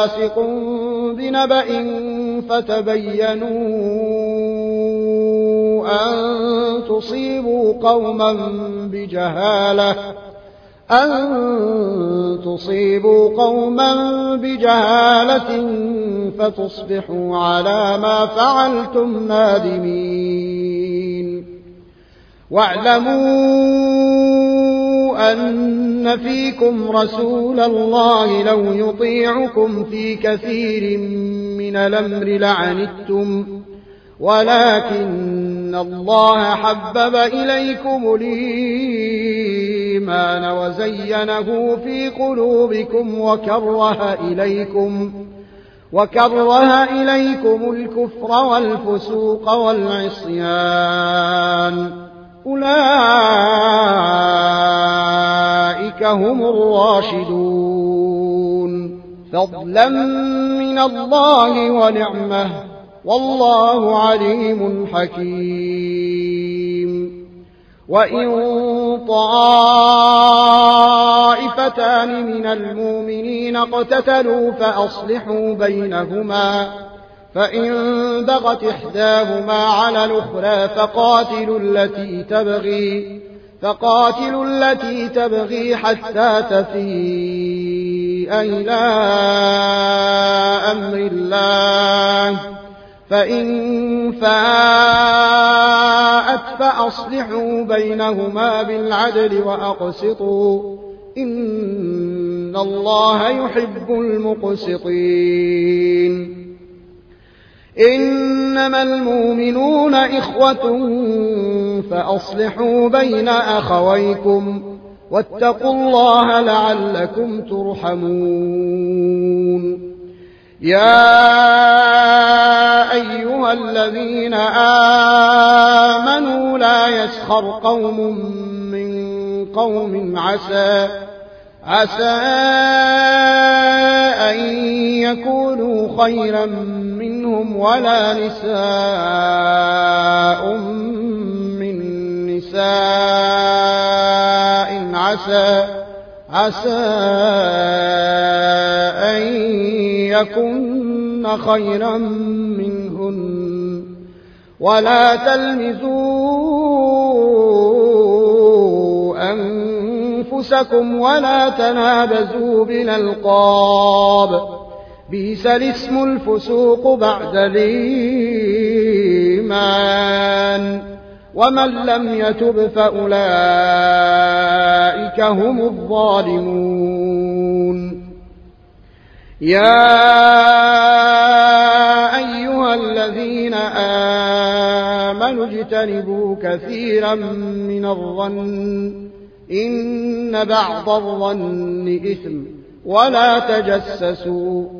فاسق بنبأ فتبينوا أن تصيبوا قوما بجهالة أن تصيبوا قوما بجهالة فتصبحوا على ما فعلتم نادمين. واعلموا أن فيكم رسول الله لو يطيعكم في كثير من الأمر لعنتم ولكن الله حبب إليكم الإيمان وزينه في قلوبكم وكره إليكم وكره إليكم الكفر والفسوق والعصيان أولئك هم الراشدون. فضلا من الله ونعمة. والله عليم حكيم. وإن طائفتان من المؤمنين اقتتلوا فأصلحوا بينهما. فإن بغت إحداهما على الأخرى فقاتلوا التي تبغي. فقاتلوا التي تبغي حتى تفيء إلى أمر الله. فإن فاءت فأصلحوا بينهما بالعدل وأقسطوا. إن الله يحب المقسطين. إنما المؤمنون إخوة فأصلحوا بين أخويكم واتقوا الله لعلكم ترحمون. يا أيها الذين آمنوا لا يسخر قوم من قوم عسى عسى أن يكونوا خيرا منهم ولا نساء من نساء عسى عسى أن يكن خيرا منهن. ولا تلمزوا أنفسكم ولا تنابزوا بالألقاب. بئس الاسم الفسوق بعد الإيمان. ومن لم يتب فأولئك هم الظالمون. يا أيها الذين واجتنبوا كثيرا من الظن. إن بعض الظن إثم ولا تجسسوا.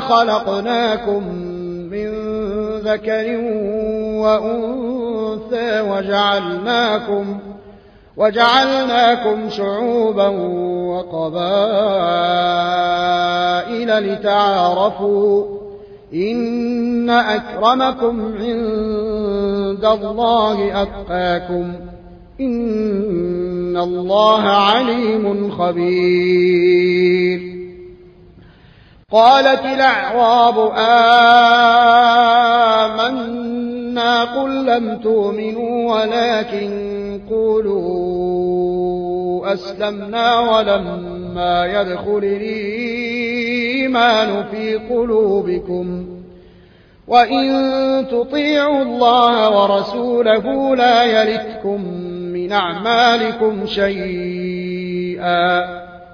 خلقناكم من ذكر وأنثى وجعلناكم وجعلناكم شعوبا وقبائل لتعارفوا إن أكرمكم عند الله أتقاكم إن الله عليم خبير قالت الأعراب آمنا قل لم تؤمنوا ولكن قولوا أسلمنا ولما يدخل الإيمان في قلوبكم وإن تطيعوا الله ورسوله لا يلتكم من أعمالكم شيئا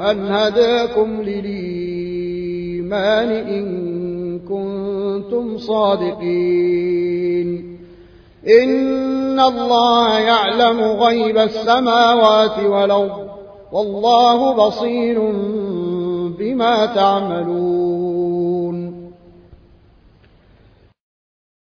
أن هداكم للإيمان إن كنتم صادقين. إن الله يعلم غيب السماوات والأرض والله بصير بما تعملون.